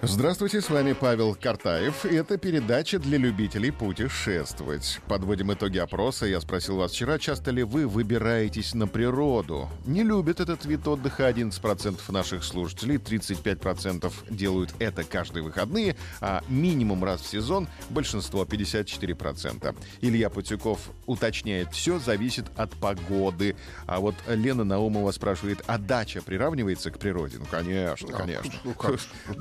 Здравствуйте, с вами Павел Картаев. И это передача для любителей путешествовать. Подводим итоги опроса. Я спросил вас вчера, часто ли вы выбираетесь на природу. Не любят этот вид отдыха 11% наших слушателей, 35% делают это каждые выходные, а минимум раз в сезон большинство 54%. Илья Путюков уточняет, все зависит от погоды. А вот Лена Наумова спрашивает, а дача приравнивается к природе? Ну, конечно, конечно. Ну,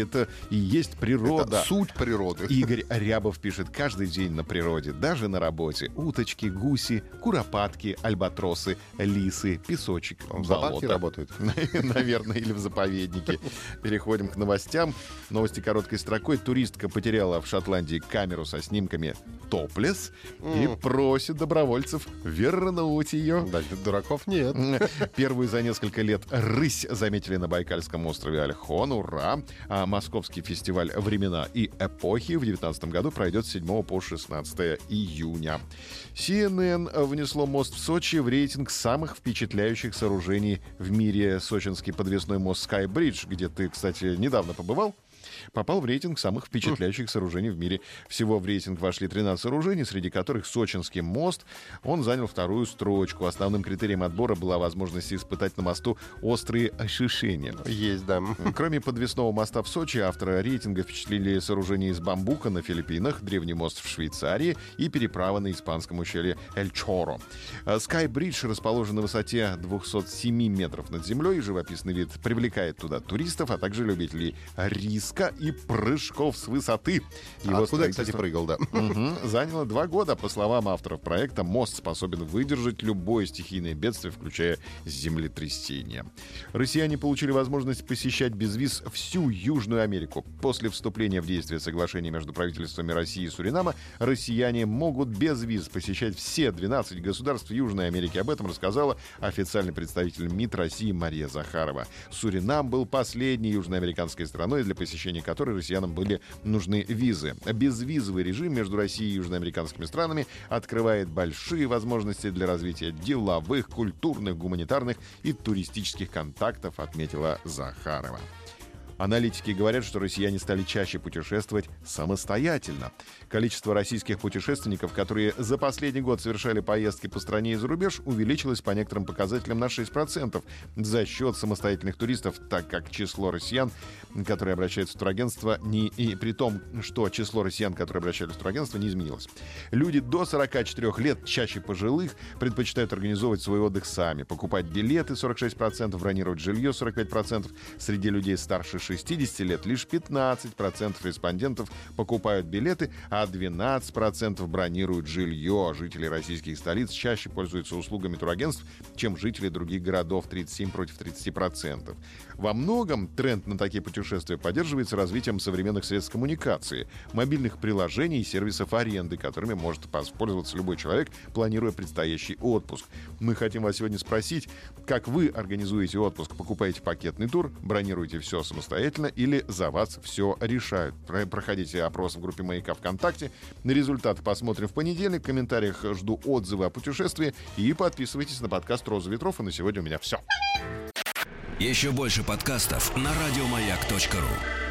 это и есть природа. Это суть природы. Игорь Рябов пишет каждый день на природе, даже на работе. Уточки, гуси, куропатки, альбатросы, лисы, песочек, В зоопарке болото. работает. Наверное, или в заповеднике. Переходим к новостям. Новости короткой строкой. Туристка потеряла в Шотландии камеру со снимками топлес и просит добровольцев вернуть ее. Да, дураков нет. Первую за несколько лет рысь заметили на Байкальском острове Альхон. Ура! А московский фестиваль «Времена и эпохи» в 2019 году пройдет с 7 по 16 июня. CNN внесло мост в Сочи в рейтинг самых впечатляющих сооружений в мире. Сочинский подвесной мост Skybridge, где ты, кстати, недавно побывал, попал в рейтинг самых впечатляющих сооружений в мире. Всего в рейтинг вошли 13 сооружений, среди которых Сочинский мост. Он занял вторую строчку. Основным критерием отбора была возможность испытать на мосту острые ощущения. Есть, да. Кроме подвесного моста в Сочи, авторы рейтинга впечатлили сооружение из бамбука на Филиппинах, древний мост в Швейцарии и переправа на испанском ущелье Эль-Чоро. Скайбридж расположен на высоте 207 метров над землей. Живописный вид привлекает туда туристов, а также любителей риска и прыжков с высоты. Его Откуда, кстати, прыгал, да. Мгм. Заняло два года. По словам авторов проекта, мост способен выдержать любое стихийное бедствие, включая землетрясение. Россияне получили возможность посещать без виз всю Южную Америку. После вступления в действие соглашения между правительствами России и Суринама, россияне могут без виз посещать все 12 государств Южной Америки. Об этом рассказала официальный представитель МИД России Мария Захарова. Суринам был последней южноамериканской страной, для посещения которой россиянам были нужны визы. Безвизовый режим между Россией и южноамериканскими странами открывает большие возможности для развития деловых, культурных, гуманитарных и туристических контактов, отметила Захарова. Аналитики говорят, что россияне стали чаще путешествовать самостоятельно. Количество российских путешественников, которые за последний год совершали поездки по стране и за рубеж, увеличилось по некоторым показателям на 6% за счет самостоятельных туристов, так как число россиян, которые обращаются в турагентство, не, и при том, что число россиян, которые обращались в турагентство, не изменилось. Люди до 44 лет, чаще пожилых, предпочитают организовывать свой отдых сами, покупать билеты 46%, бронировать жилье 45%. Среди людей старше 60 лет лишь 15% респондентов покупают билеты, а 12% бронируют жилье. Жители российских столиц чаще пользуются услугами турагентств, чем жители других городов 37 против 30%. Во многом тренд на такие путешествия поддерживается развитием современных средств коммуникации, мобильных приложений и сервисов аренды, которыми может воспользоваться любой человек, планируя предстоящий отпуск. Мы хотим вас сегодня спросить, как вы организуете отпуск? Покупаете пакетный тур, бронируете все самостоятельно или за вас все решают? Про- Проходите опрос в группе «Маяка ВКонтакте». На результаты посмотрим в понедельник. В комментариях жду отзывы о путешествии. И подписывайтесь на подкаст «Роза ветров». И на сегодня у меня все. Еще больше подкастов на радиомаяк.ру.